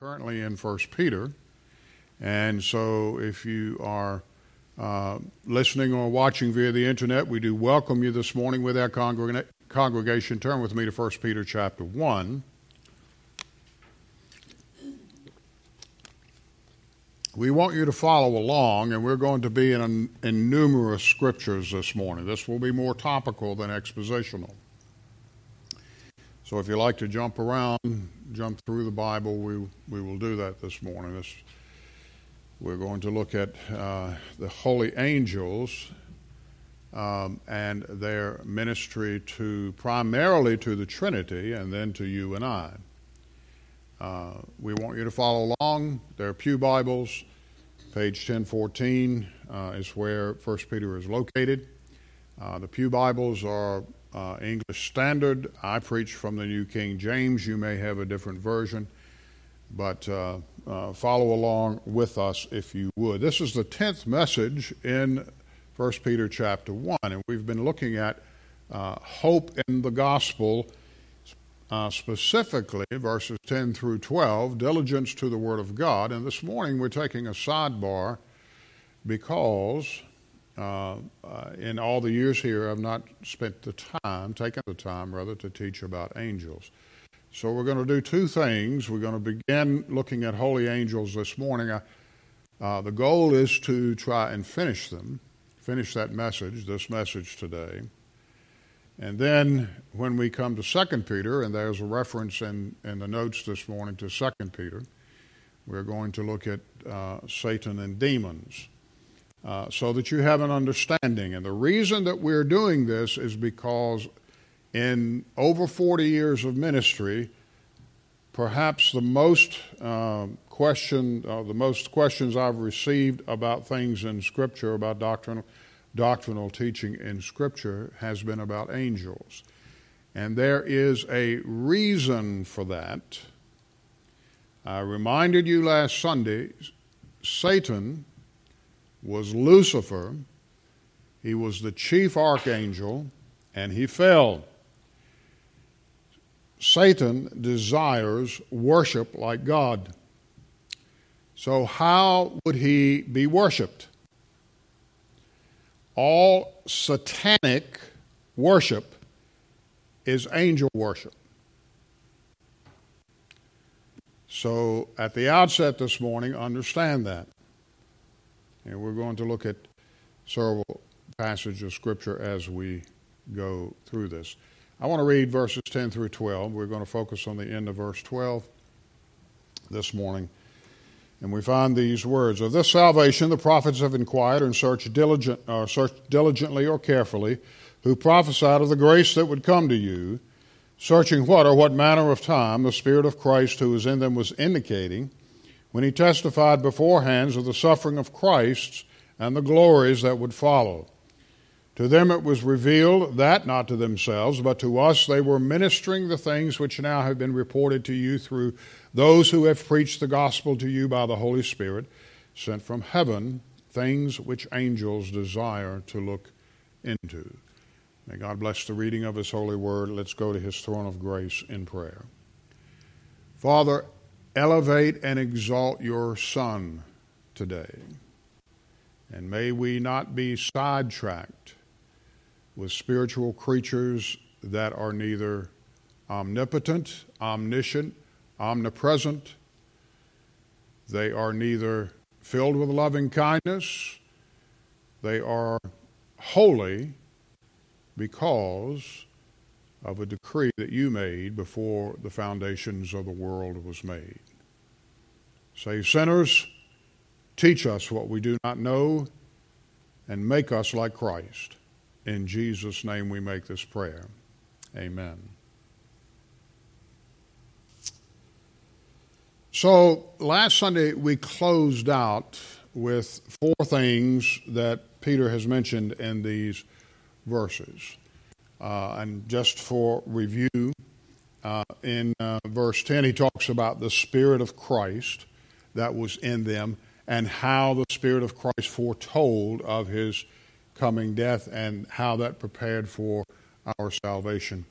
currently in First Peter, and so if you are uh, listening or watching via the internet, we do welcome you this morning with our congreg- congregation. Turn with me to First Peter chapter one. We want you to follow along, and we're going to be in, in numerous scriptures this morning. This will be more topical than expositional. So if you like to jump around, jump through the Bible, we, we will do that this morning. This, we're going to look at uh, the holy angels um, and their ministry to primarily to the Trinity and then to you and I. Uh, we want you to follow along. There are Pew Bibles. Page 1014 uh, is where 1 Peter is located. Uh, the Pew Bibles are uh, English Standard. I preach from the New King James. You may have a different version, but uh, uh, follow along with us if you would. This is the 10th message in 1 Peter chapter 1, and we've been looking at uh, hope in the gospel. Uh, specifically, verses 10 through 12, diligence to the Word of God. And this morning we're taking a sidebar because uh, uh, in all the years here, I've not spent the time, taken the time rather, to teach about angels. So we're going to do two things. We're going to begin looking at holy angels this morning. Uh, the goal is to try and finish them, finish that message, this message today. And then when we come to 2 Peter, and there's a reference in, in the notes this morning to 2 Peter, we're going to look at uh, Satan and demons uh, so that you have an understanding. And the reason that we're doing this is because in over 40 years of ministry, perhaps the most uh, question, uh, the most questions I've received about things in Scripture, about doctrinal, doctrinal teaching in Scripture, has been about angels. And there is a reason for that. I reminded you last Sunday, Satan was Lucifer. He was the chief archangel, and he fell. Satan desires worship like God. So, how would he be worshiped? All satanic worship is angel worship. So, at the outset this morning, understand that. And we're going to look at several passages of Scripture as we go through this. I want to read verses 10 through 12. We're going to focus on the end of verse 12 this morning. And we find these words Of this salvation the prophets have inquired and searched, diligent, uh, searched diligently or carefully, who prophesied of the grace that would come to you, searching what or what manner of time the Spirit of Christ who is in them was indicating when he testified beforehand of the suffering of Christ and the glories that would follow. To them it was revealed that, not to themselves, but to us, they were ministering the things which now have been reported to you through those who have preached the gospel to you by the Holy Spirit, sent from heaven, things which angels desire to look into. May God bless the reading of His holy word. Let's go to His throne of grace in prayer. Father, elevate and exalt your Son today. And may we not be sidetracked with spiritual creatures that are neither omnipotent, omniscient, omnipresent. They are neither filled with loving kindness, they are holy because of a decree that you made before the foundations of the world was made. Save sinners, teach us what we do not know, and make us like Christ. In Jesus' name we make this prayer. Amen. So, last Sunday we closed out with four things that Peter has mentioned in these verses. Uh, and just for review, uh, in uh, verse 10, he talks about the Spirit of Christ that was in them and how the Spirit of Christ foretold of his coming death and how that prepared for our salvation.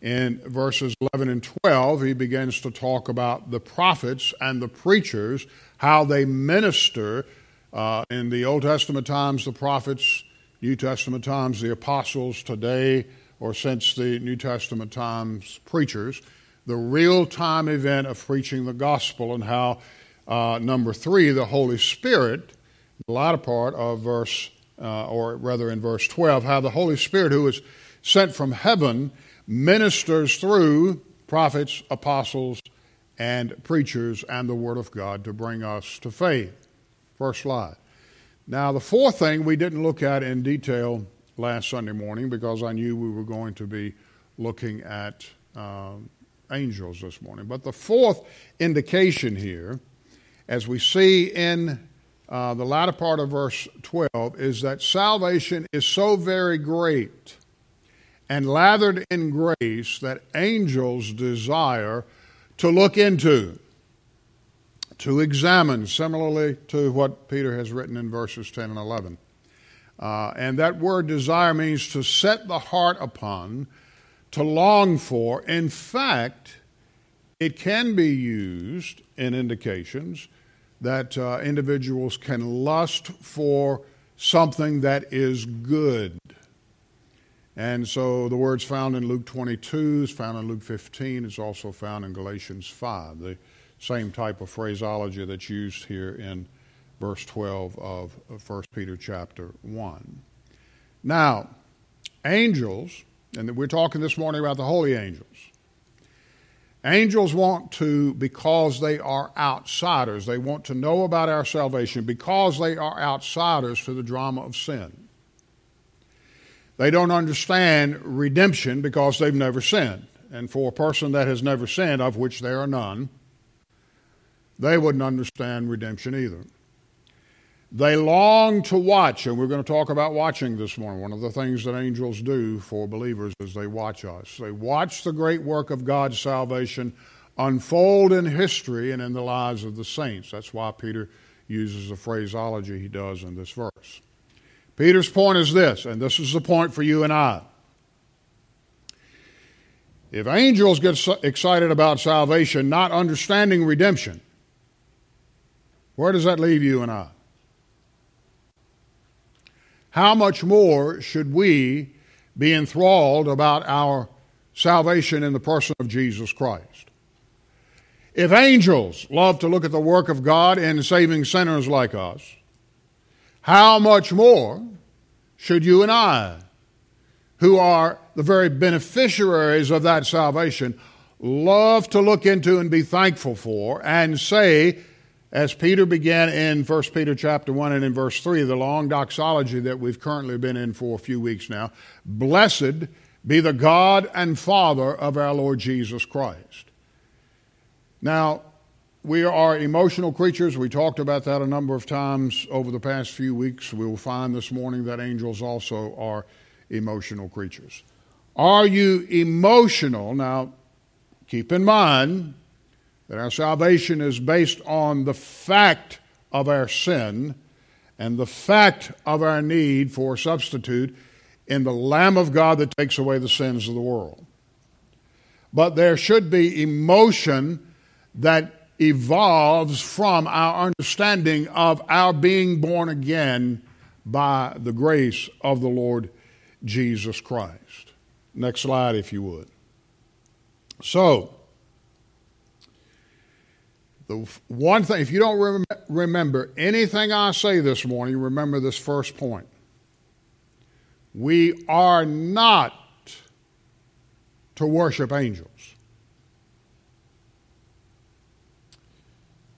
In verses 11 and 12, he begins to talk about the prophets and the preachers, how they minister. Uh, in the Old Testament times, the prophets, New Testament times, the apostles, today, or since the New Testament times, preachers. The real time event of preaching the gospel, and how, uh, number three, the Holy Spirit, the latter part of verse, uh, or rather in verse 12, how the Holy Spirit, who is sent from heaven, ministers through prophets, apostles, and preachers and the Word of God to bring us to faith. First slide. Now, the fourth thing we didn't look at in detail last Sunday morning because I knew we were going to be looking at um, angels this morning. But the fourth indication here, as we see in uh, the latter part of verse 12, is that salvation is so very great and lathered in grace that angels desire to look into, to examine, similarly to what Peter has written in verses 10 and 11. Uh, and that word desire means to set the heart upon, to long for. In fact, it can be used in indications that uh, individuals can lust for something that is good. And so the word's found in Luke 22, is found in Luke 15, it's also found in Galatians 5, the same type of phraseology that's used here in verse 12 of 1 Peter chapter 1. Now, angels, and we're talking this morning about the holy angels. Angels want to, because they are outsiders, they want to know about our salvation because they are outsiders to the drama of sin. They don't understand redemption because they've never sinned. And for a person that has never sinned, of which there are none, they wouldn't understand redemption either. They long to watch, and we're going to talk about watching this morning. One of the things that angels do for believers is they watch us. They watch the great work of God's salvation unfold in history and in the lives of the saints. That's why Peter uses the phraseology he does in this verse. Peter's point is this, and this is the point for you and I. If angels get excited about salvation, not understanding redemption, where does that leave you and I? How much more should we be enthralled about our salvation in the person of Jesus Christ? If angels love to look at the work of God in saving sinners like us, how much more should you and I, who are the very beneficiaries of that salvation, love to look into and be thankful for and say, as Peter began in 1 Peter chapter 1 and in verse 3, the long doxology that we've currently been in for a few weeks now, blessed be the God and Father of our Lord Jesus Christ. Now, we are emotional creatures. We talked about that a number of times over the past few weeks. We will find this morning that angels also are emotional creatures. Are you emotional? Now, keep in mind that our salvation is based on the fact of our sin and the fact of our need for a substitute in the Lamb of God that takes away the sins of the world. But there should be emotion that evolves from our understanding of our being born again by the grace of the Lord Jesus Christ. Next slide, if you would. So, the one thing, if you don't rem- remember anything I say this morning, remember this first point. We are not to worship angels.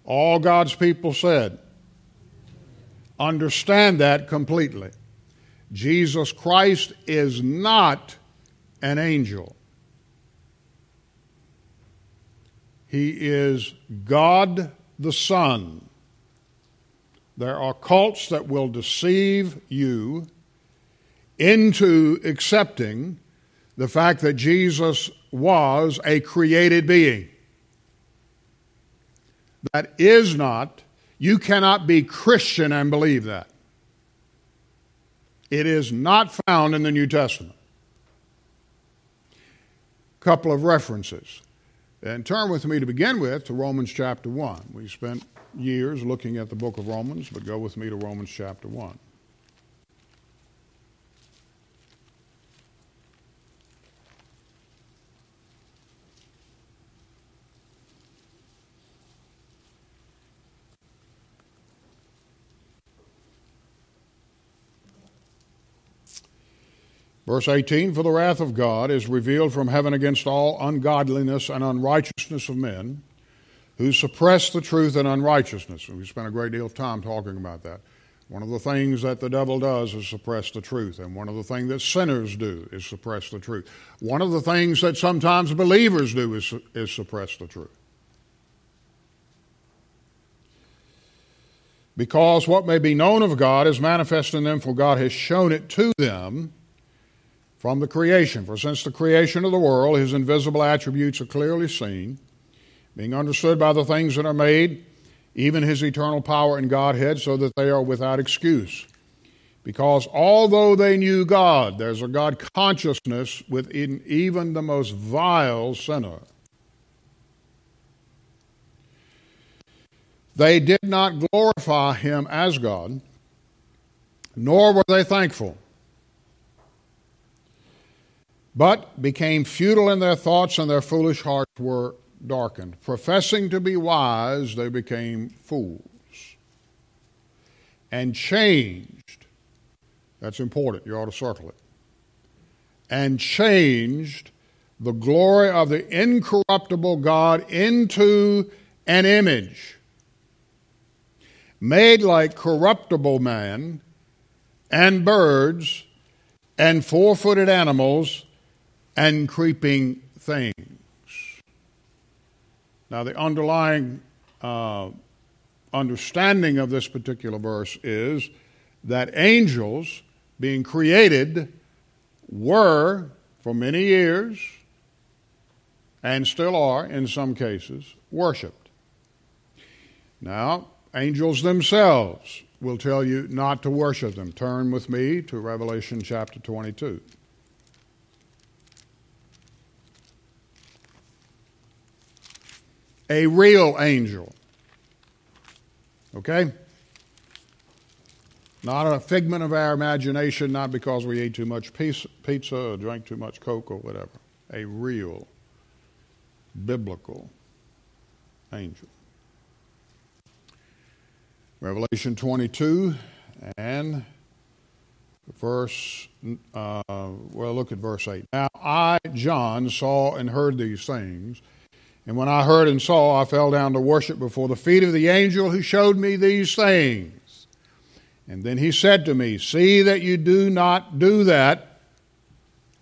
All God's people said, understand that completely. Jesus Christ is not an angel. He is God the Son. There are cults that will deceive you into accepting the fact that Jesus was a created being that is not, you cannot be Christian and believe that. It is not found in the New Testament. couple of references. And turn with me to begin with to Romans chapter 1. We spent years looking at the book of Romans, but go with me to Romans chapter 1. Verse 18 For the wrath of God is revealed from heaven against all ungodliness and unrighteousness of men who suppress the truth in unrighteousness. And we spent a great deal of time talking about that. One of the things that the devil does is suppress the truth, and one of the things that sinners do is suppress the truth. One of the things that sometimes believers do is, is suppress the truth. Because what may be known of God is manifest in them, for God has shown it to them from the creation. For since the creation of the world, his invisible attributes are clearly seen, being understood by the things that are made, even his eternal power and Godhead, so that they are without excuse. Because although they knew God, there's a God consciousness within even the most vile sinner. They did not glorify him as God, nor were they thankful but became futile in their thoughts, and their foolish hearts were darkened. Professing to be wise, they became fools. And changed, that's important, you ought to circle it, and changed the glory of the incorruptible God into an image made like corruptible man and birds and four footed animals and creeping things. Now, the underlying uh, understanding of this particular verse is that angels, being created, were for many years, and still are in some cases, worshiped. Now, angels themselves will tell you not to worship them. Turn with me to Revelation chapter 22. A real angel. Okay? Not a figment of our imagination, not because we ate too much pizza or drank too much Coke or whatever. A real, biblical angel. Revelation 22 and verse, uh, well, look at verse 8. Now I, John, saw and heard these things. And when I heard and saw, I fell down to worship before the feet of the angel who showed me these things. And then he said to me, See that you do not do that,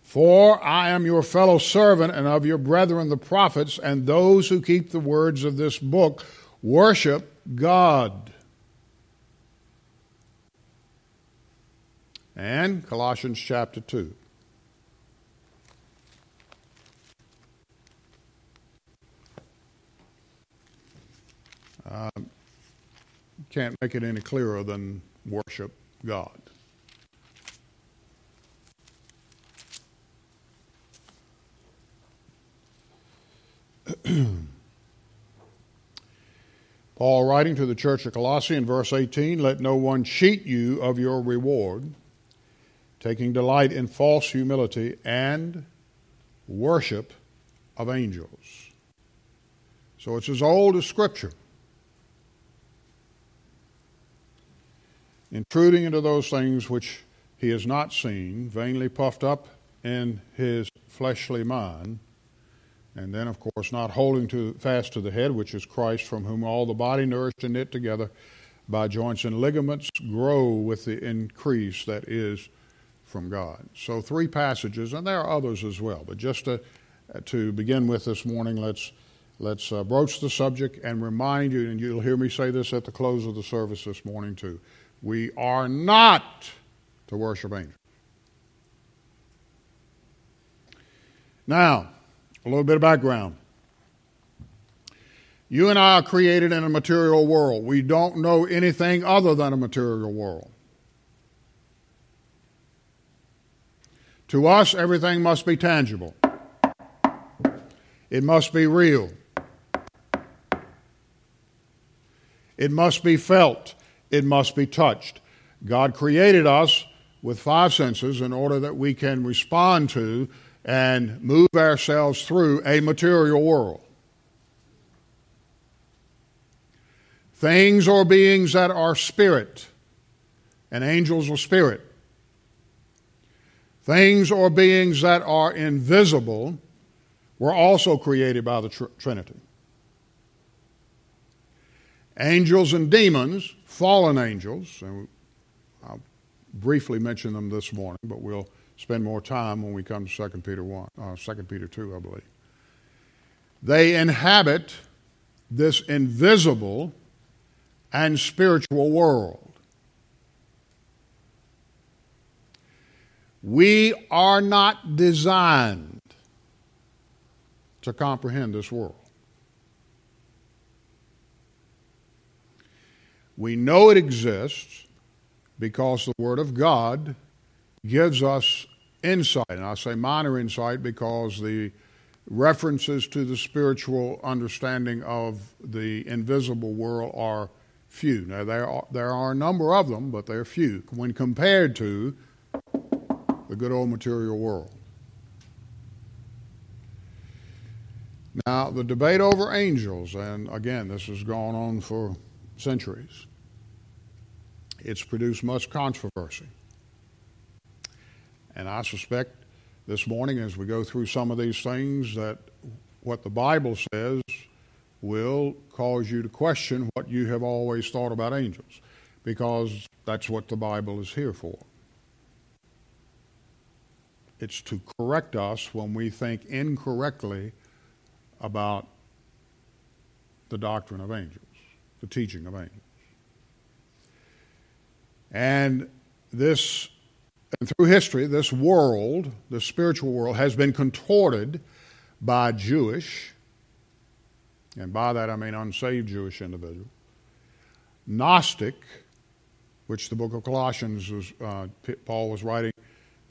for I am your fellow servant and of your brethren the prophets, and those who keep the words of this book worship God. And Colossians chapter 2. Um, can't make it any clearer than worship God. Paul writing to the church of Colossae in verse 18 Let no one cheat you of your reward, taking delight in false humility and worship of angels. So it's as old as Scripture. Intruding into those things which he has not seen, vainly puffed up in his fleshly mind, and then, of course, not holding to, fast to the head, which is Christ, from whom all the body nourished and knit together by joints and ligaments grow with the increase that is from God. So, three passages, and there are others as well, but just to, to begin with this morning, let's, let's uh, broach the subject and remind you, and you'll hear me say this at the close of the service this morning too we are not to worship angels. Now, a little bit of background. You and I are created in a material world. We don't know anything other than a material world. To us, everything must be tangible. It must be real. It must be felt. It must be touched. God created us with five senses in order that we can respond to and move ourselves through a material world. Things or beings that are spirit, and angels are spirit. Things or beings that are invisible were also created by the tr- Trinity. Angels and demons, fallen angels, and I'll briefly mention them this morning, but we'll spend more time when we come to 2 Peter 1, uh, 2 Peter 2, I believe. They inhabit this invisible and spiritual world. We are not designed to comprehend this world. We know it exists because the Word of God gives us insight. And I say minor insight because the references to the spiritual understanding of the invisible world are few. Now, there are, there are a number of them, but they're few when compared to the good old material world. Now, the debate over angels, and again, this has gone on for centuries, it's produced much controversy. And I suspect this morning, as we go through some of these things, that what the Bible says will cause you to question what you have always thought about angels, because that's what the Bible is here for. It's to correct us when we think incorrectly about the doctrine of angels, the teaching of angels. And this, and through history, this world, the spiritual world, has been contorted by Jewish, and by that I mean unsaved Jewish individual, Gnostic, which the book of Colossians was, uh, Paul was writing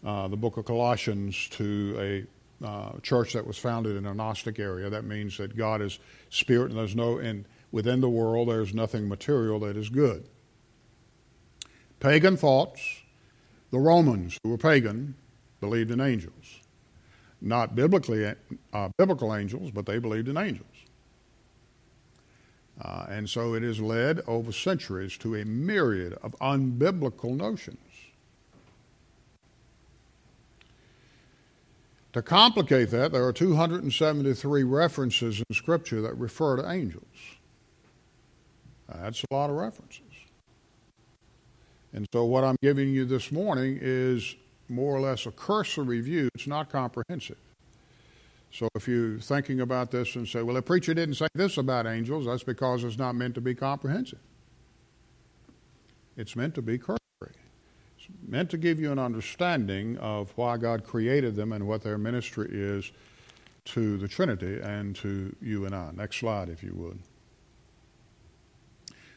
uh, the book of Colossians to a uh, church that was founded in a Gnostic area. That means that God is spirit and there's no, and within the world there's nothing material that is good. Pagan thoughts, the Romans, who were pagan, believed in angels. Not biblically, uh, biblical angels, but they believed in angels. Uh, and so it has led over centuries to a myriad of unbiblical notions. To complicate that, there are 273 references in Scripture that refer to angels. That's a lot of references. And so, what I'm giving you this morning is more or less a cursory view. It's not comprehensive. So, if you're thinking about this and say, well, the preacher didn't say this about angels, that's because it's not meant to be comprehensive. It's meant to be cursory It's meant to give you an understanding of why God created them and what their ministry is to the Trinity and to you and I. Next slide, if you would.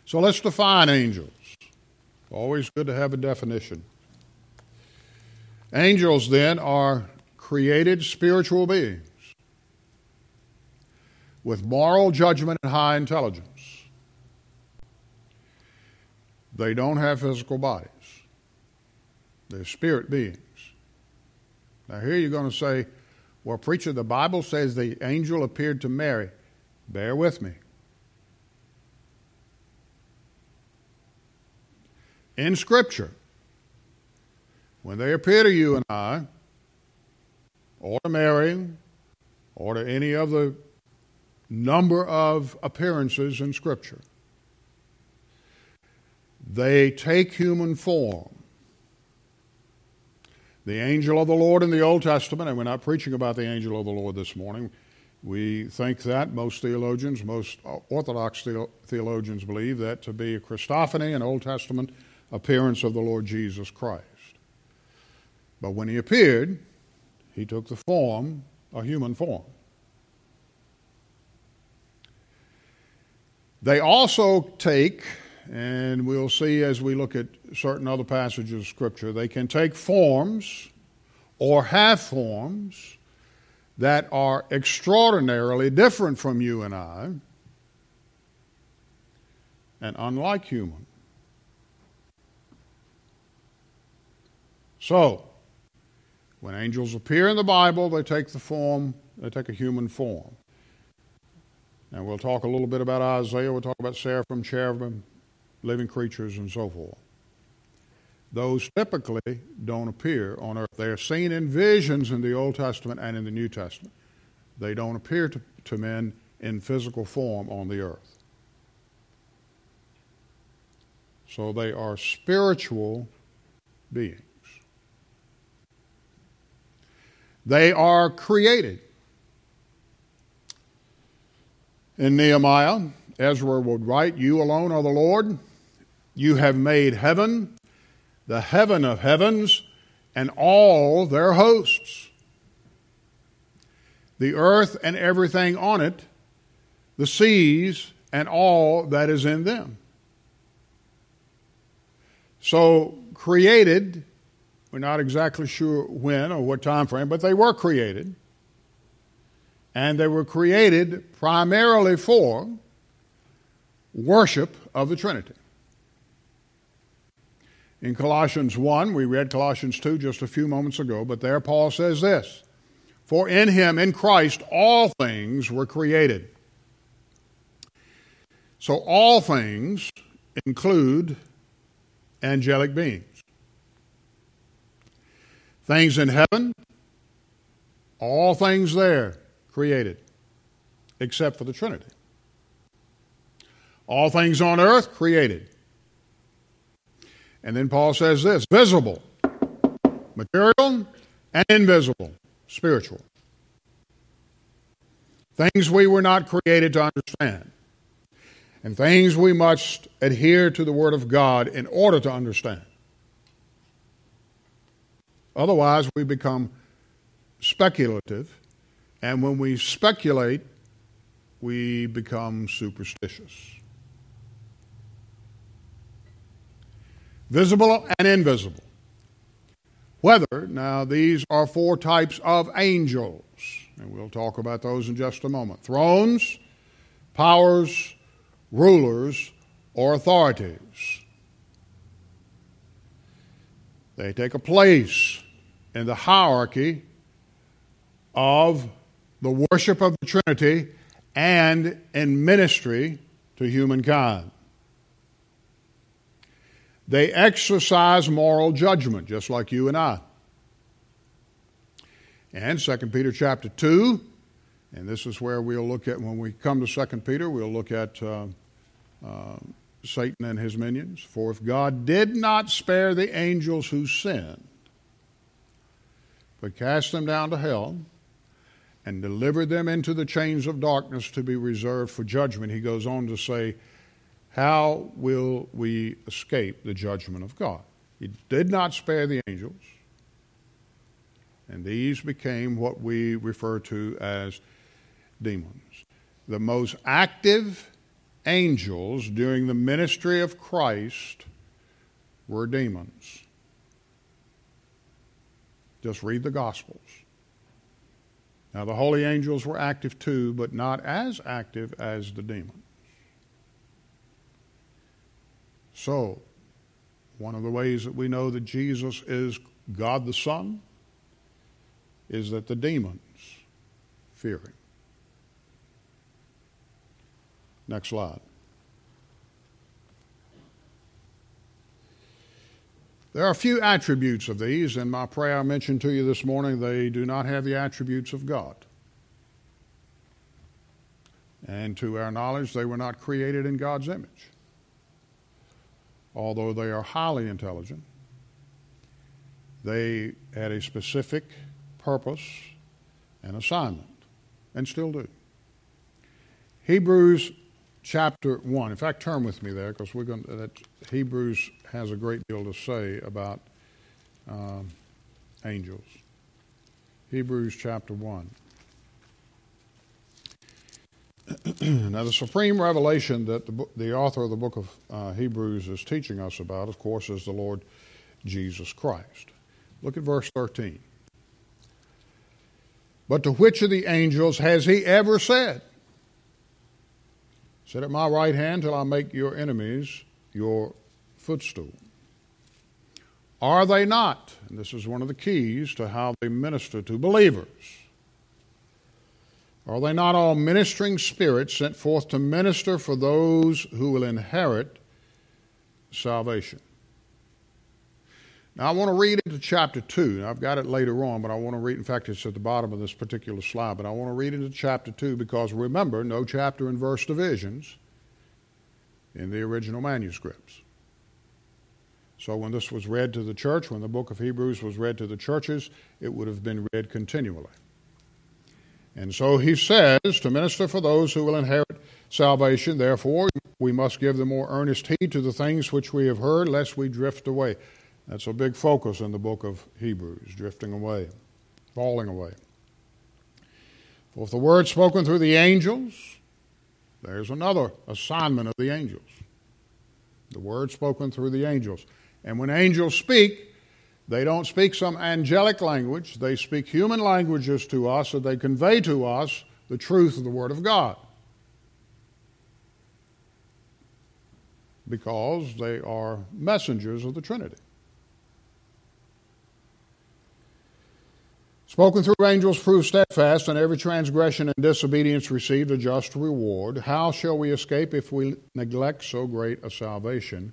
So let's define angels. Always good to have a definition. Angels, then, are created spiritual beings with moral judgment and high intelligence. They don't have physical bodies. They're spirit beings. Now, here you're going to say, well, preacher, the Bible says the angel appeared to Mary. Bear with me. In Scripture, when they appear to you and I, or to Mary, or to any of the number of appearances in Scripture, they take human form. The angel of the Lord in the Old Testament, and we're not preaching about the angel of the Lord this morning. We think that most theologians, most Orthodox theologians believe that to be a Christophany, an Old Testament appearance of the Lord Jesus Christ. But when he appeared, he took the form, a human form. They also take and we'll see as we look at certain other passages of Scripture, they can take forms or have forms that are extraordinarily different from you and I and unlike human. So, when angels appear in the Bible, they take the form, they take a human form. And we'll talk a little bit about Isaiah, we'll talk about seraphim, cherubim, living creatures, and so forth. Those typically don't appear on earth. They are seen in visions in the Old Testament and in the New Testament. They don't appear to, to men in physical form on the earth. So they are spiritual beings. They are created. In Nehemiah, Ezra would write, You alone are the Lord. You have made heaven, the heaven of heavens, and all their hosts. The earth and everything on it, the seas and all that is in them. So, created, we're not exactly sure when or what time frame, but they were created. And they were created primarily for worship of the Trinity. In Colossians 1, we read Colossians 2 just a few moments ago, but there Paul says this For in him, in Christ, all things were created. So all things include angelic beings. Things in heaven, all things there created, except for the Trinity. All things on earth created. And then Paul says this visible, material, and invisible, spiritual. Things we were not created to understand and things we must adhere to the Word of God in order to understand. Otherwise, we become speculative, and when we speculate, we become superstitious. Visible and invisible. Whether, now, these are four types of angels, and we'll talk about those in just a moment thrones, powers, rulers, or authorities. They take a place in the hierarchy of the worship of the Trinity and in ministry to humankind. They exercise moral judgment, just like you and I. And 2 Peter chapter 2 and this is where we'll look at, when we come to 2 Peter, we'll look at uh, uh, Satan and his minions. For if God did not spare the angels who sinned, but cast them down to hell and delivered them into the chains of darkness to be reserved for judgment, he goes on to say, How will we escape the judgment of God? He did not spare the angels, and these became what we refer to as demons. The most active angels during the ministry of Christ were demons. Just read the Gospels. Now, the holy angels were active too, but not as active as the demons. So, one of the ways that we know that Jesus is God the Son is that the demons fear him. Next slide. There are a few attributes of these. In my prayer I mentioned to you this morning, they do not have the attributes of God. And to our knowledge, they were not created in God's image. Although they are highly intelligent, they had a specific purpose and assignment, and still do. Hebrews chapter 1. In fact, turn with me there because we're going to, that Hebrews has a great deal to say about um, angels. Hebrews chapter 1. now, the supreme revelation that the, the, author of the book of uh, Hebrews is teaching us about, of course, is the Lord Jesus Christ. Look at verse 13. But to which of the angels has he ever said, Sit at my right hand till I make your enemies your footstool? Are they not? And this is one of the keys to how they minister to believers. Are they not all ministering spirits sent forth to minister for those who will inherit salvation? Now, I want to read into chapter 2. I've got it later on, but I want to read, in fact, it's at the bottom of this particular slide, but I want to read into chapter 2 because remember, no chapter and verse divisions in the original manuscripts. So, when this was read to the church, when the book of Hebrews was read to the churches, it would have been read continually. And so he says, to minister for those who will inherit salvation, therefore, we must give the more earnest heed to the things which we have heard, lest we drift away. That's a big focus in the book of Hebrews, drifting away, falling away. For if the word spoken through the angels, there's another assignment of the angels. The word spoken through the angels. And when angels speak, they don't speak some angelic language, they speak human languages to us, so they convey to us the truth of the Word of God. Because they are messengers of the Trinity. Spoken through angels prove steadfast, and every transgression and disobedience received a just reward. How shall we escape if we neglect so great a salvation,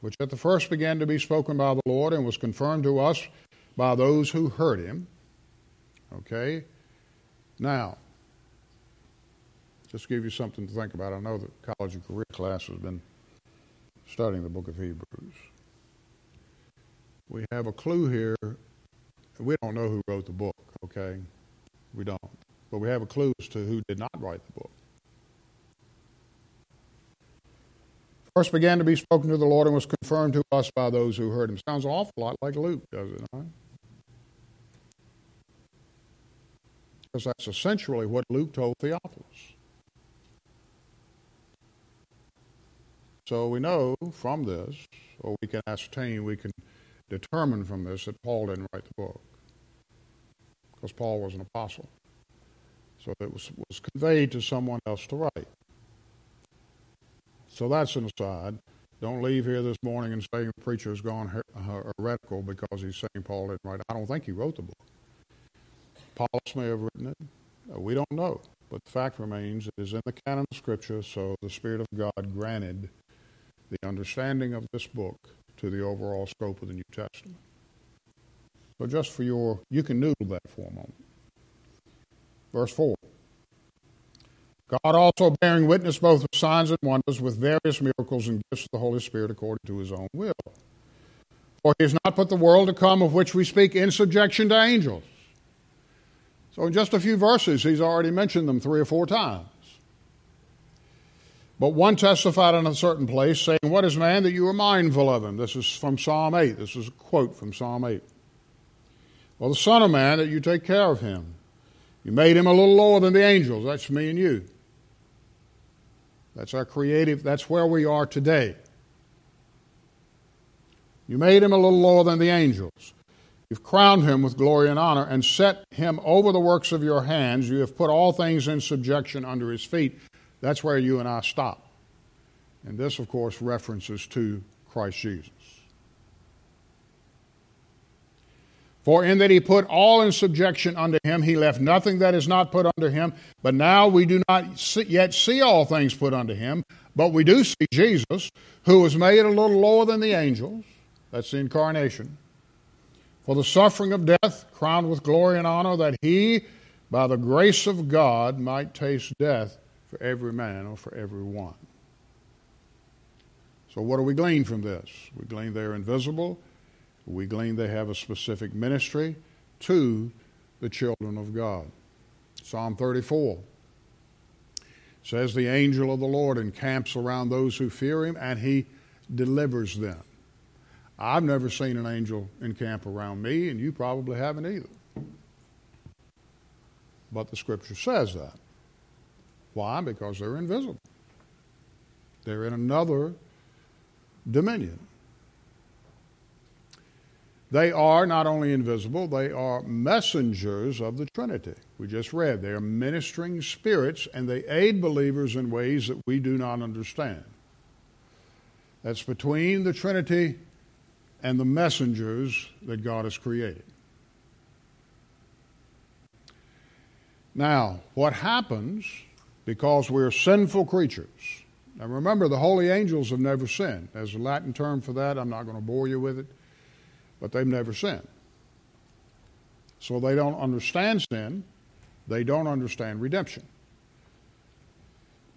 which at the first began to be spoken by the Lord and was confirmed to us by those who heard him? Okay? Now, just give you something to think about. I know the college and career class has been studying the book of Hebrews. We have a clue here we don't know who wrote the book, okay? We don't. But we have a clue as to who did not write the book. First began to be spoken to the Lord and was confirmed to us by those who heard him. Sounds an awful lot like Luke, does it not? Because that's essentially what Luke told Theophilus. So we know from this, or we can ascertain, we can determine from this that Paul didn't write the book because Paul was an apostle. So it was, was conveyed to someone else to write. So that's an aside. Don't leave here this morning and say the preacher has gone her- heretical because he's saying Paul didn't write it. I don't think he wrote the book. Apollos may have written it. Uh, we don't know. But the fact remains it is in the canon of Scripture, so the Spirit of God granted the understanding of this book to the overall scope of the New Testament. So just for your, you can noodle that for a moment. Verse 4. God also bearing witness both with signs and wonders, with various miracles and gifts of the Holy Spirit according to his own will. For he has not put the world to come of which we speak in subjection to angels. So in just a few verses, he's already mentioned them three or four times. But one testified in a certain place, saying, What is man that you are mindful of him? This is from Psalm 8. This is a quote from Psalm 8. Well, the Son of Man, that you take care of him. You made him a little lower than the angels. That's me and you. That's our creative, that's where we are today. You made him a little lower than the angels. You've crowned him with glory and honor and set him over the works of your hands. You have put all things in subjection under his feet. That's where you and I stop. And this, of course, references to Christ Jesus. For in that he put all in subjection unto him, he left nothing that is not put under him. But now we do not yet see all things put unto him, but we do see Jesus, who was made a little lower than the angels. That's the incarnation. For the suffering of death, crowned with glory and honor, that he, by the grace of God, might taste death for every man or for every one. So, what do we glean from this? We glean they're invisible we glean they have a specific ministry to the children of God. Psalm 34 says, The angel of the Lord encamps around those who fear him, and he delivers them. I've never seen an angel encamp around me, and you probably haven't either. But the scripture says that. Why? Because they're invisible. They're in another dominion. They are not only invisible, they are messengers of the Trinity. We just read they are ministering spirits and they aid believers in ways that we do not understand. That's between the Trinity and the messengers that God has created. Now, what happens because we're sinful creatures? Now, remember, the holy angels have never sinned. There's a Latin term for that. I'm not going to bore you with it but they've never sinned. So they don't understand sin, they don't understand redemption.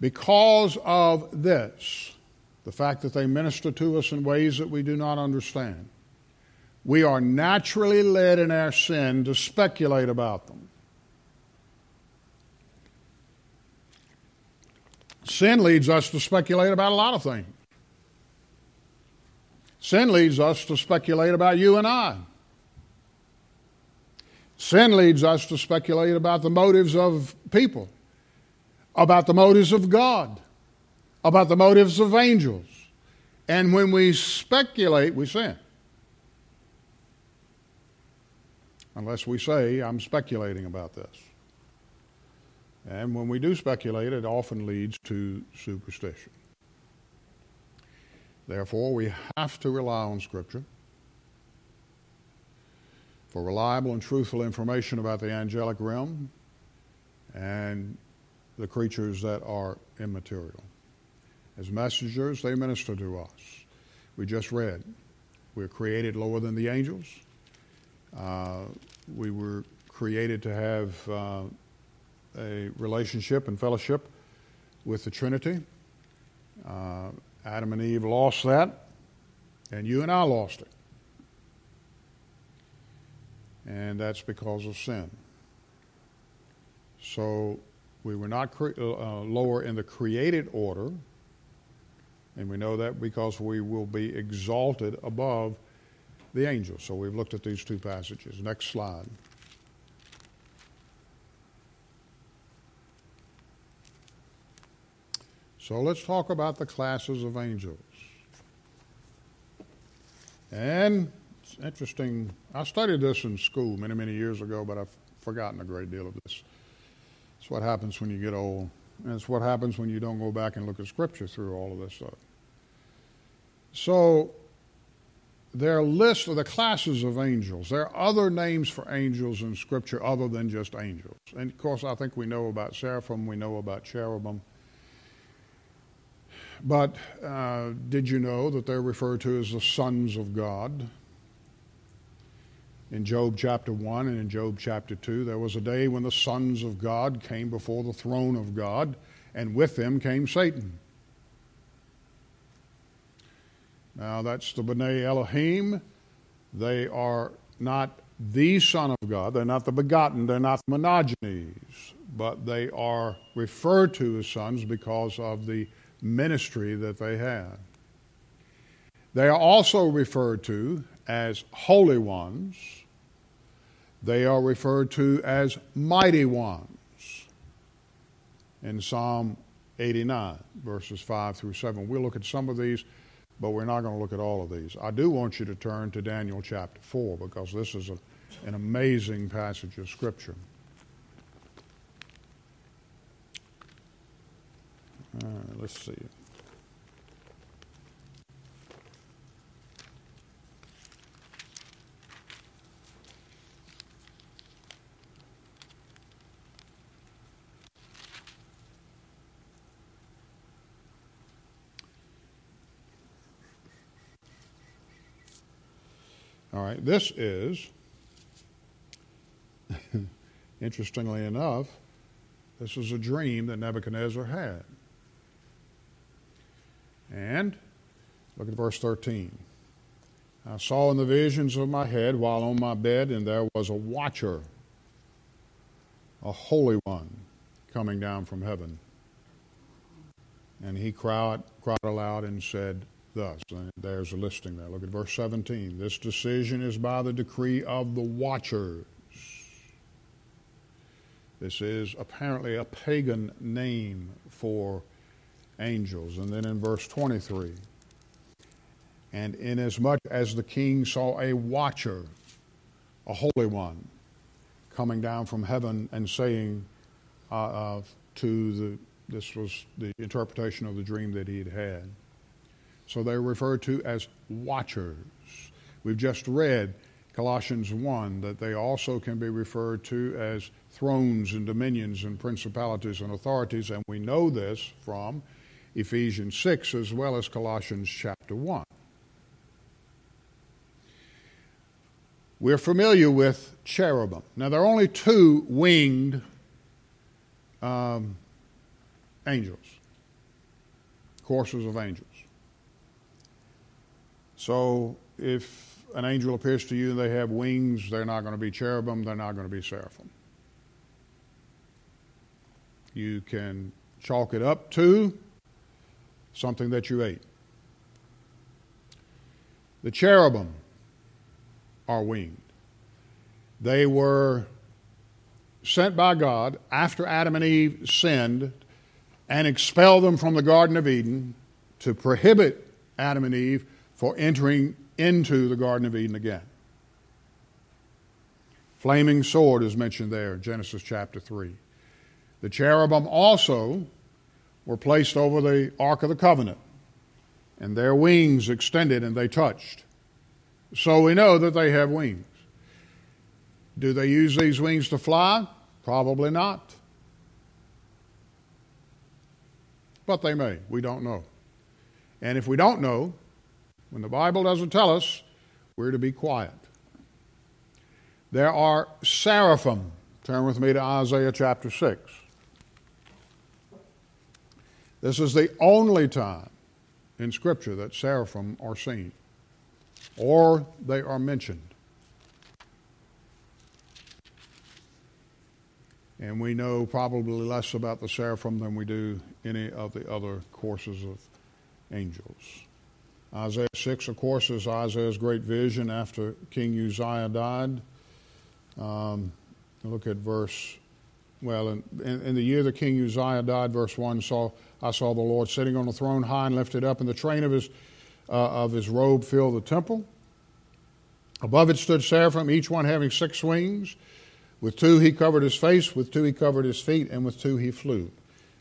Because of this, the fact that they minister to us in ways that we do not understand, we are naturally led in our sin to speculate about them. Sin leads us to speculate about a lot of things. Sin leads us to speculate about you and I. Sin leads us to speculate about the motives of people, about the motives of God, about the motives of angels. And when we speculate, we sin. Unless we say, I'm speculating about this. And when we do speculate, it often leads to superstition. Therefore, we have to rely on Scripture for reliable and truthful information about the angelic realm and the creatures that are immaterial. As messengers, they minister to us. We just read, we're created lower than the angels. Uh, we were created to have uh, a relationship and fellowship with the Trinity. Uh, Adam and Eve lost that, and you and I lost it. And that's because of sin. So we were not cre- uh, uh, lower in the created order, and we know that because we will be exalted above the angels. So we've looked at these two passages. Next slide. So let's talk about the classes of angels. And it's interesting. I studied this in school many, many years ago, but I've forgotten a great deal of this. It's what happens when you get old. And it's what happens when you don't go back and look at Scripture through all of this stuff. So, there are lists of the classes of angels. There are other names for angels in Scripture other than just angels. And of course, I think we know about seraphim, we know about cherubim. But uh, did you know that they're referred to as the sons of God? In Job chapter 1 and in Job chapter 2, there was a day when the sons of God came before the throne of God, and with them came Satan. Now, that's the B'nai Elohim. They are not the Son of God. They're not the begotten. They're not the monogenes. But they are referred to as sons because of the ministry that they had. They are also referred to as holy ones. They are referred to as mighty ones in Psalm 89, verses 5 through 7. We'll look at some of these, but we're not going to look at all of these. I do want you to turn to Daniel chapter 4 because this is a, an amazing passage of Scripture. All right, let's see. All right, this is, interestingly enough, this is a dream that Nebuchadnezzar had. And look at verse 13. I saw in the visions of my head while on my bed, and there was a watcher, a holy one, coming down from heaven. And he cried, cried aloud and said, Thus, and there's a listing there. Look at verse 17. This decision is by the decree of the watchers. This is apparently a pagan name for angels. And then in verse 23, And inasmuch as the king saw a watcher, a holy one, coming down from heaven and saying uh, uh, to the, this was the interpretation of the dream that he had had. So they're referred to as watchers. We've just read Colossians 1 that they also can be referred to as thrones and dominions and principalities and authorities, and we know this from Ephesians 6 as well as Colossians chapter 1. We're familiar with cherubim. Now, there are only two winged um, angels, courses of angels. So, if an angel appears to you and they have wings, they're not going to be cherubim, they're not going to be seraphim. You can chalk it up to something that you ate. The cherubim are winged. They were sent by God after Adam and Eve sinned and expelled them from the Garden of Eden to prohibit Adam and Eve for entering into the Garden of Eden again. Flaming sword is mentioned there, Genesis chapter 3. The cherubim also were placed over the Ark of the Covenant, and their wings extended and they touched. So we know that they have wings. Do they use these wings to fly? Probably not. But they may. We don't know. And if we don't know, when the Bible doesn't tell us, we're to be quiet. There are seraphim. Turn with me to Isaiah chapter 6. This is the only time in Scripture that seraphim are seen or they are mentioned. And we know probably less about the seraphim than we do any of the other courses of angels. Isaiah 6, of course, is Isaiah's great vision after King Uzziah died. Um, look at verse, well, in, in, in, the year that King Uzziah died, verse 1, saw, I saw the Lord sitting on a throne high and lifted up, and the train of his uh, of his robe filled the temple. Above it stood seraphim, each one having six wings. With two he covered his face, with two he covered his feet, and with two he flew.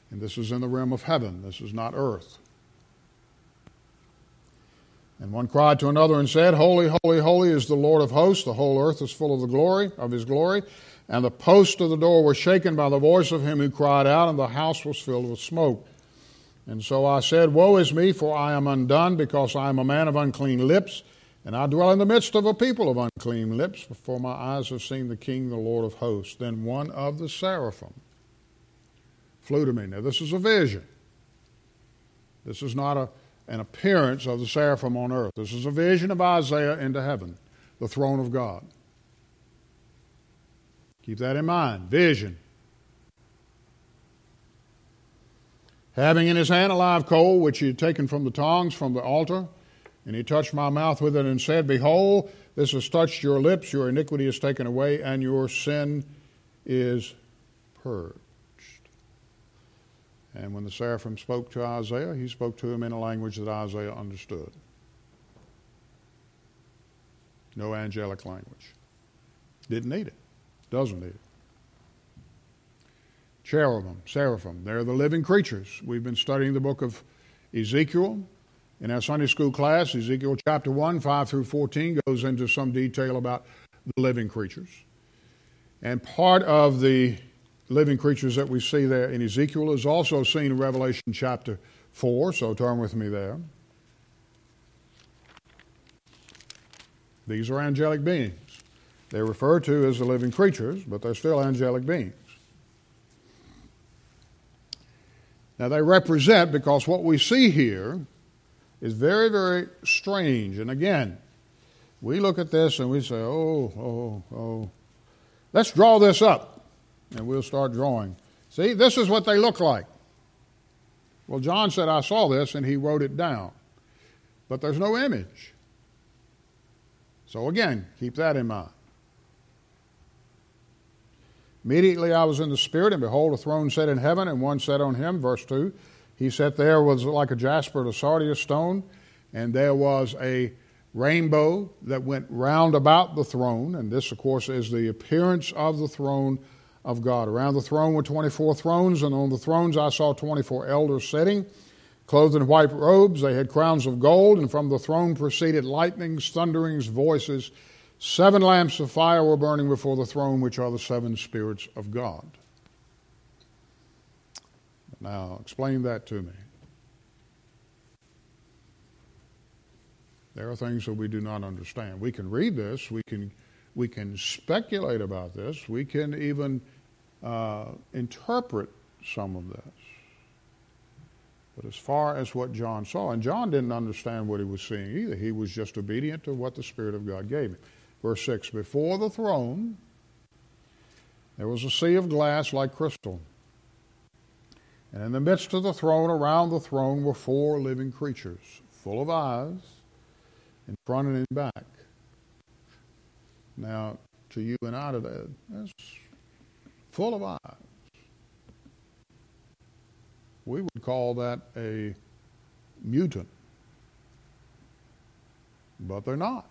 And this is in the realm of heaven, this is not earth. And one cried to another and said, Holy, holy, holy is the Lord of hosts. The whole earth is full of the glory of his glory. And the posts of the door were shaken by the voice of him who cried out, and the house was filled with smoke. And so I said, Woe is me, for I am undone, because I am a man of unclean lips, and I dwell in the midst of a people of unclean lips, for my eyes have seen the King, the Lord of hosts. Then one of the seraphim flew to me. Now, this is a vision. This is not a, an appearance of the seraphim on earth. This is a vision of Isaiah into heaven, the throne of God. Keep that in mind. Vision. having in his hand a live coal which he had taken from the tongs from the altar. And he touched my mouth with it and said, Behold, this has touched your lips, your iniquity is taken away, and your sin is purged. And when the seraphim spoke to Isaiah, he spoke to him in a language that Isaiah understood. No angelic language. Didn't need it. Doesn't it cherubim, seraphim. They're the living creatures. We've been studying the book of Ezekiel. In our Sunday school class, Ezekiel chapter 1, 5 through 14 goes into some detail about the living creatures. And part of the living creatures that we see there in Ezekiel is also seen in Revelation chapter 4, so turn with me there. These are angelic beings. They're referred to as the living creatures, but they're still angelic beings. Now, they represent, because what we see here is very, very strange. And again, we look at this and we say, oh, oh, oh. Let's draw this up. And we'll start drawing. See, this is what they look like. Well, John said, I saw this, and he wrote it down. But there's no image. So again, keep that in mind. Immediately I was in the Spirit, and behold, a throne set in heaven, and one sat on him. Verse 2. He sat there was like a jasper a sardius stone. and there was a rainbow that went round about the throne, and this, of course, is the appearance of the throne of God. Around the throne were 24 thrones, and on the thrones I saw 24 elders sitting, clothed in white robes. They had crowns of gold, and from the throne proceeded lightnings, thunderings, voices. Seven lamps of fire were burning before the throne, which are the seven spirits of God. Now, explain that to me. There are things that we do not understand. We can read this, we can, we can speculate about this, we can even uh, interpret some of this. But as far as what John saw, and John didn't understand what he was seeing either, he was just obedient to what the Spirit of God gave him. Verse 6 Before the throne, there was a sea of glass like crystal. And in the midst of the throne, around the throne, were four living creatures, full of eyes in front and in back. Now, to you and I today, that's full of eyes. We would call that a mutant. But they're not.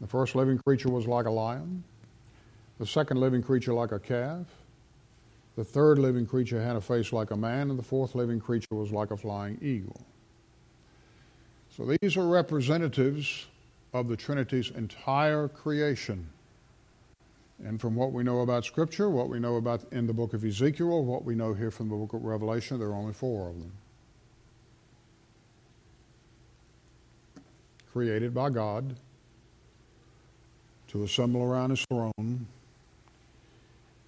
The first living creature was like a lion, the second living creature like a calf, the third living creature had a face like a man, and the fourth living creature was like a flying eagle. So these are representatives of the Trinity's entire creation. And from what we know about Scripture, what we know about in the book of Ezekiel, what we know here from the book of Revelation, there are only four of them. Created by God to assemble around his throne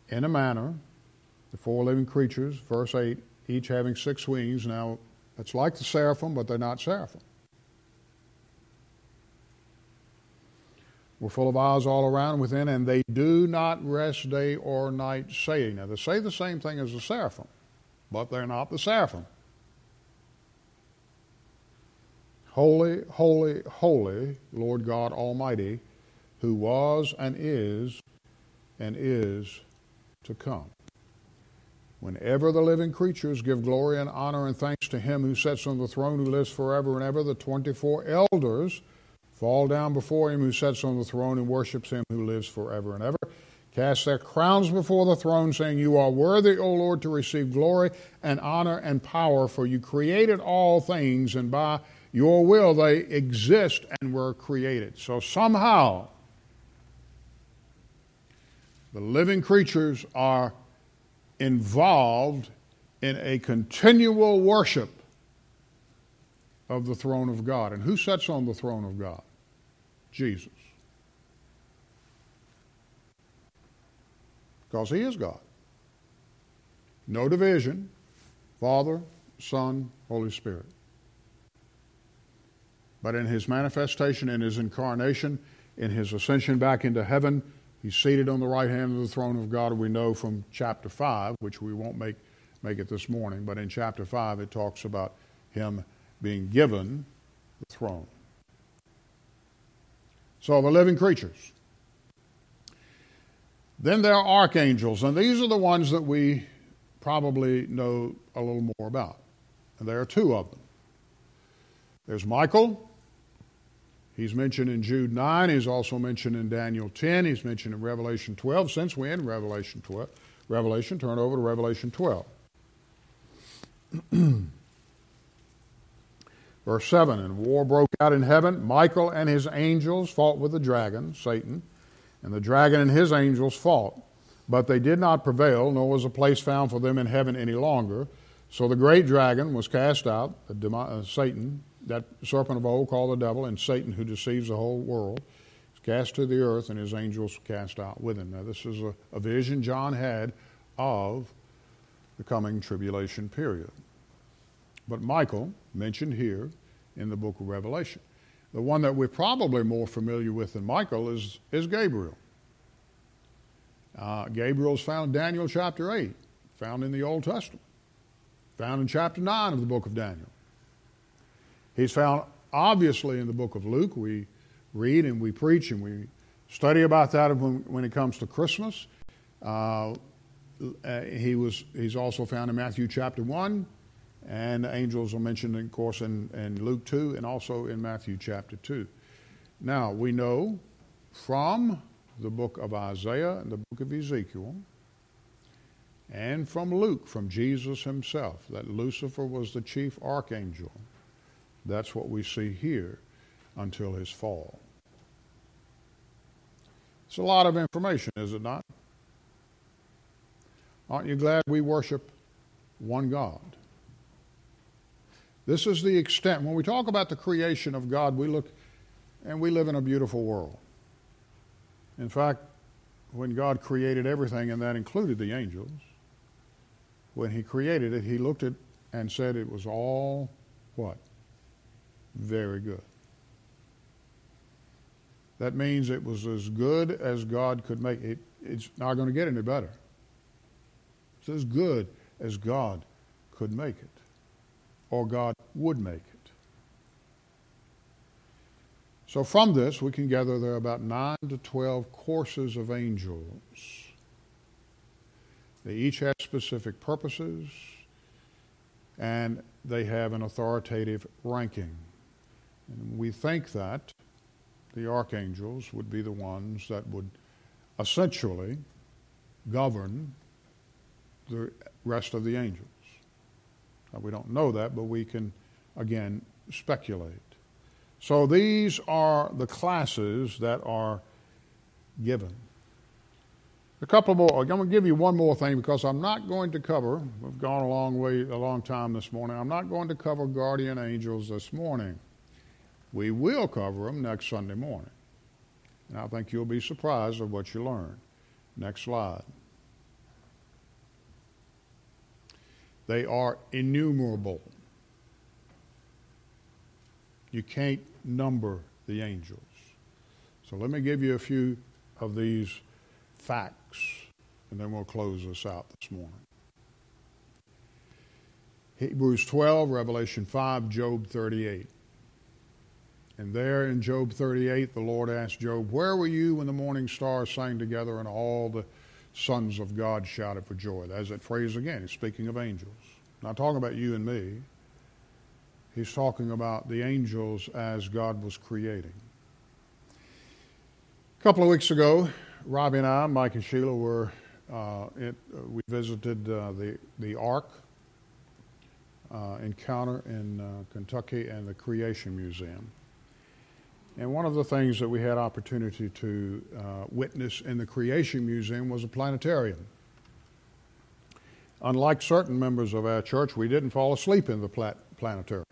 in a manner the four living creatures, verse 8, each having six wings. Now, it's like the seraphim, but they're not seraphim. We're full of eyes all around within, and they do not rest day or night, saying. Now, they say the same thing as the seraphim, but they're not the seraphim. Holy, holy, holy, Lord God Almighty, who was and is and is to come. Whenever the living creatures give glory and honor and thanks to him who sits on the throne who lives forever and ever, the 24 elders fall down before him who sits on the throne and worships him who lives forever and ever, cast their crowns before the throne, saying, You are worthy, O Lord, to receive glory and honor and power, for you created all things, and by your will they exist and were created. So somehow, the living creatures are involved in a continual worship of the throne of God. And who sits on the throne of God? Jesus. Because he is God. No division Father, Son, Holy Spirit. But in his manifestation, in his incarnation, in his ascension back into heaven, He's seated on the right hand of the throne of God. We know from chapter 5, which we won't make, make it this morning, but in chapter 5 it talks about him being given the throne. So the living creatures. Then there are archangels, and these are the ones that we probably know a little more about. And there are two of them. There's Michael, He's mentioned in Jude 9. He's also mentioned in Daniel 10. He's mentioned in Revelation 12. Since we're Revelation 12, Revelation, turn over to Revelation 12. Verse 7 And war broke out in heaven. Michael and his angels fought with the dragon, Satan, and the dragon and his angels fought. But they did not prevail, nor was a place found for them in heaven any longer. So the great dragon was cast out, uh, Satan, that serpent of old called the devil, and Satan who deceives the whole world, is cast to the earth, and his angels cast out with him. Now, this is a, a vision John had of the coming tribulation period. But Michael, mentioned here in the book of Revelation, the one that we're probably more familiar with than Michael is, is Gabriel. Uh, Gabriel is found in Daniel chapter 8, found in the Old Testament, found in chapter 9 of the book of Daniel. He's found obviously in the book of Luke. We read and we preach and we study about that when, when it comes to Christmas. Uh, uh, he was, he's also found in Matthew chapter 1, and angels are mentioned, of course, in, in Luke 2 and also in Matthew chapter 2. Now, we know from the book of Isaiah and the book of Ezekiel, and from Luke, from Jesus himself, that Lucifer was the chief archangel. That's what we see here until his fall. It's a lot of information, is it not? Aren't you glad we worship one God? This is the extent. When we talk about the creation of God, we look and we live in a beautiful world. In fact, when God created everything, and that included the angels, when He created it, He looked at and said it was all what? Very good. That means it was as good as God could make it. It's not going to get any better. It's as good as God could make it, or God would make it. So, from this, we can gather there are about 9 to 12 courses of angels. They each have specific purposes, and they have an authoritative ranking. And we think that the archangels would be the ones that would essentially govern the rest of the angels. Now, we don't know that, but we can, again, speculate. So these are the classes that are given. A couple more. I'm going to give you one more thing because I'm not going to cover. We've gone a long way, a long time this morning. I'm not going to cover guardian angels this morning. We will cover them next Sunday morning, and I think you'll be surprised at what you learn. Next slide. They are innumerable. You can't number the angels. So let me give you a few of these facts, and then we'll close this out this morning. Hebrews 12, Revelation 5, Job 38. And there in Job 38, the Lord asked Job, Where were you when the morning stars sang together and all the sons of God shouted for joy? That's that phrase again. He's speaking of angels. Not talking about you and me. He's talking about the angels as God was creating. A couple of weeks ago, Robbie and I, Mike and Sheila, were uh, it, uh, we visited uh, the the Ark uh, encounter in uh, Kentucky and the Creation Museum. And one of the things that we had opportunity to uh, witness in the Creation Museum was a planetarium. Unlike certain members of our church, we didn't fall asleep in the plat- planetarium.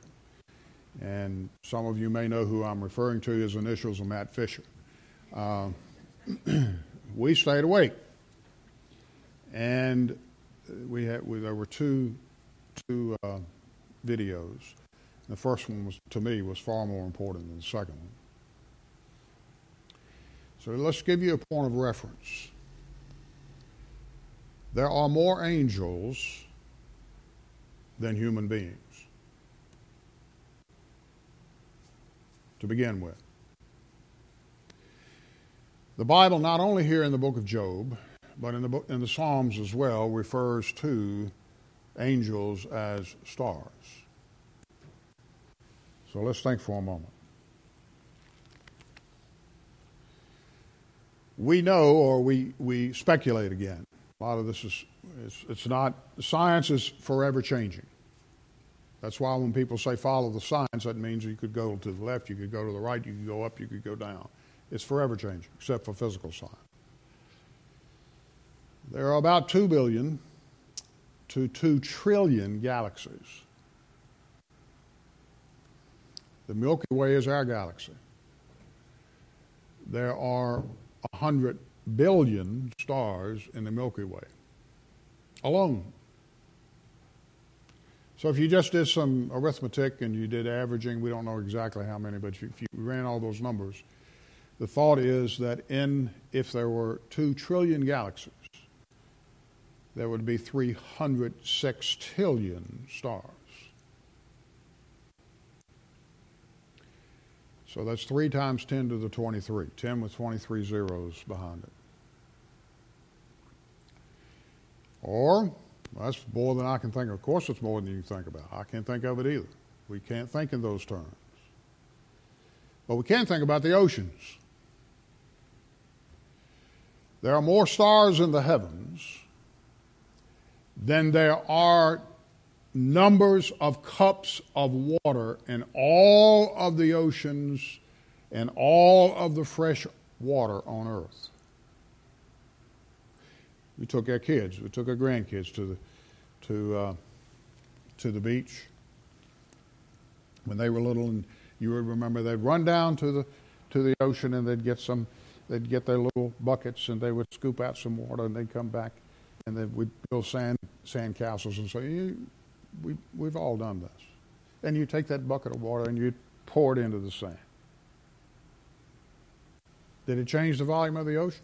And some of you may know who I'm referring to. His initials are Matt Fisher. Uh, we stayed awake. And we had, we, there were two, two uh, videos. The first one was, to me, was far more important than the second one. So let's give you a point of reference. There are more angels than human beings. to begin with. The Bible, not only here in the book of Job, but in the, book, in the Psalms as well, refers to angels as stars. So let's think for a moment. We know, or we, we speculate again. A lot of this is, it's, it's not, science is forever changing. That's why when people say follow the science, that means you could go to the left, you could go to the right, you could go up, you could go down. It's forever changing, except for physical science. There are about 2 billion to 2 trillion galaxies. The Milky Way is our galaxy. There are 100 billion stars in the Milky Way alone. So if you just did some arithmetic and you did averaging, we don't know exactly how many, but if you ran all those numbers, the thought is that in if there were two trillion galaxies, there would be 306 trillion stars. So that's 3 times 10 to the 23, 10 with 23 zeros behind it. Or, that's more than I can think of. Of course, it's more than you can think about. I can't think of it either. We can't think in those terms. But we can think about the oceans. There are more stars in the heavens than there are numbers of cups of water in all of the oceans and all of the fresh water on earth. We took our kids, we took our grandkids to the to uh, to the beach when they were little, and you would remember they'd run down to the to the ocean and they'd get some, they'd get their little buckets and they would scoop out some water and they'd come back and then we'd build sand sand castles and say, we we've all done this, and you take that bucket of water and you pour it into the sand. Did it change the volume of the ocean?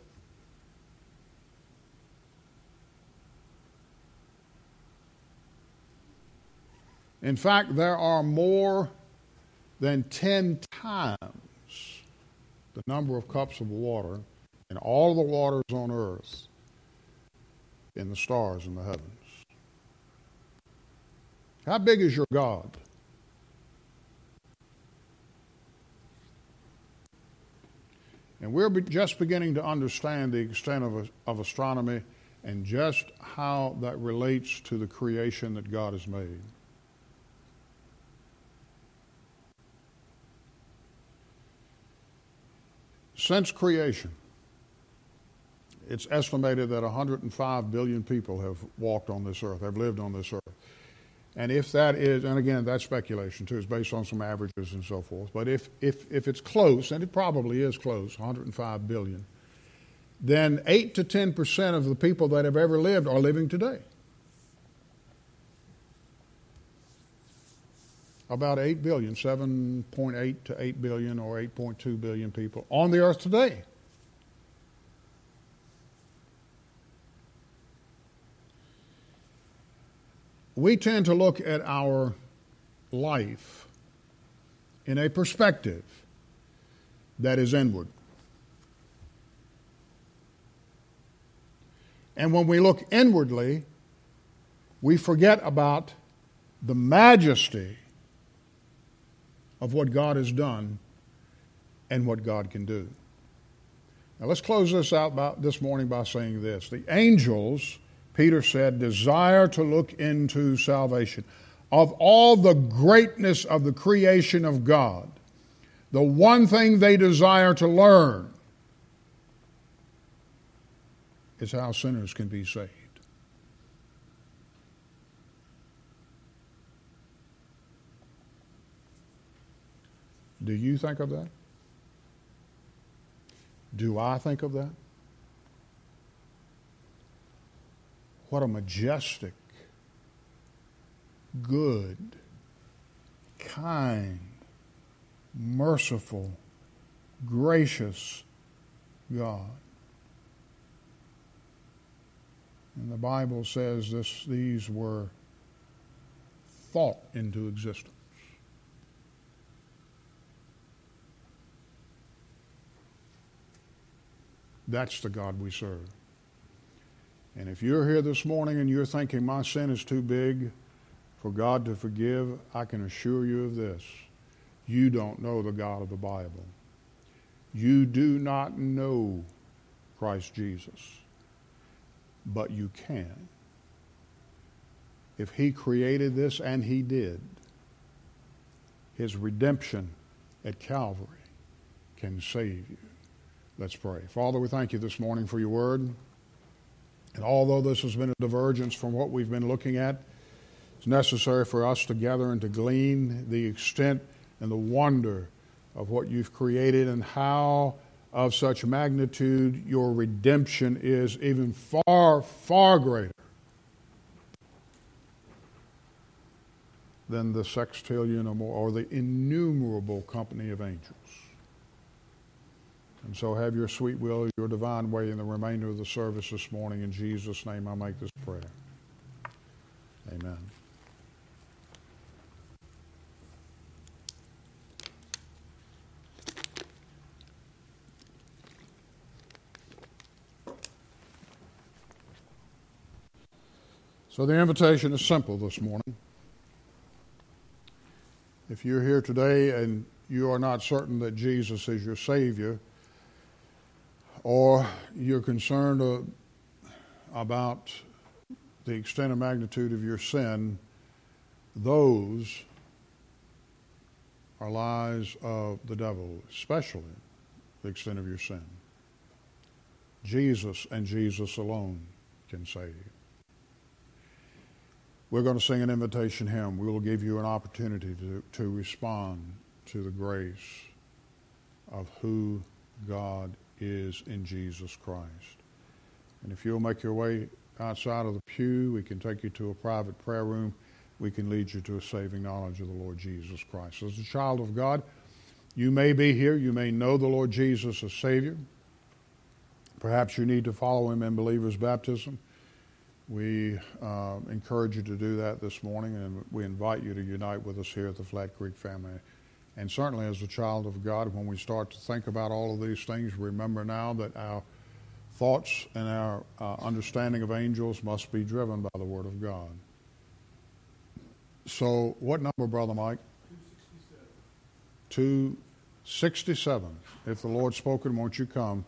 In fact, there are more than 10 times the number of cups of water in all the waters on earth in the stars in the heavens. How big is your God? And we're just beginning to understand the extent of, of astronomy and just how that relates to the creation that God has made. Since creation, it's estimated that 105 billion people have walked on this earth, have lived on this earth. And if that is, and again, that's speculation too, it's based on some averages and so forth. But if, if, if it's close, and it probably is close, 105 billion, then 8 to 10% of the people that have ever lived are living today. About 8 billion, 7.8 to 8 billion or 8.2 billion people on the earth today. We tend to look at our life in a perspective that is inward. And when we look inwardly, we forget about the majesty of what God has done and what God can do. Now let's close this out by, this morning by saying this. The angels Peter said, desire to look into salvation. Of all the greatness of the creation of God, the one thing they desire to learn is how sinners can be saved. Do you think of that? Do I think of that? What a majestic, good, kind, merciful, gracious God. And the Bible says this, these were thought into existence. That's the God we serve. And if you're here this morning and you're thinking my sin is too big for God to forgive, I can assure you of this. You don't know the God of the Bible. You do not know Christ Jesus. But you can. If He created this, and He did, His redemption at Calvary can save you. Let's pray. Father, we thank you this morning for your word. And although this has been a divergence from what we've been looking at, it's necessary for us to gather and to glean the extent and the wonder of what you've created and how of such magnitude your redemption is even far, far greater than the sextillion or more, or the innumerable company of angels. And so have your sweet will, your divine way in the remainder of the service this morning. In Jesus' name, I make this prayer. Amen. So the invitation is simple this morning. If you're here today and you are not certain that Jesus is your Savior, or you're concerned uh, about the extent and magnitude of your sin, those are lies of the devil, especially the extent of your sin. Jesus and Jesus alone can save you. We're going to sing an invitation hymn. We will give you an opportunity to, to respond to the grace of who God is in Jesus Christ. And if you'll make your way outside of the pew, we can take you to a private prayer room. We can lead you to a saving knowledge of the Lord Jesus Christ. As a child of God, you may be here. You may know the Lord Jesus as Savior. Perhaps you need to follow Him in believer's baptism. We uh, encourage you to do that this morning, and we invite you to unite with us here at the Flat Creek family. And certainly, as a child of God, when we start to think about all of these things, remember now that our thoughts and our uh, understanding of angels must be driven by the Word of God. So, what number, Brother Mike? 267. 267. If the Lord's spoken, won't you come?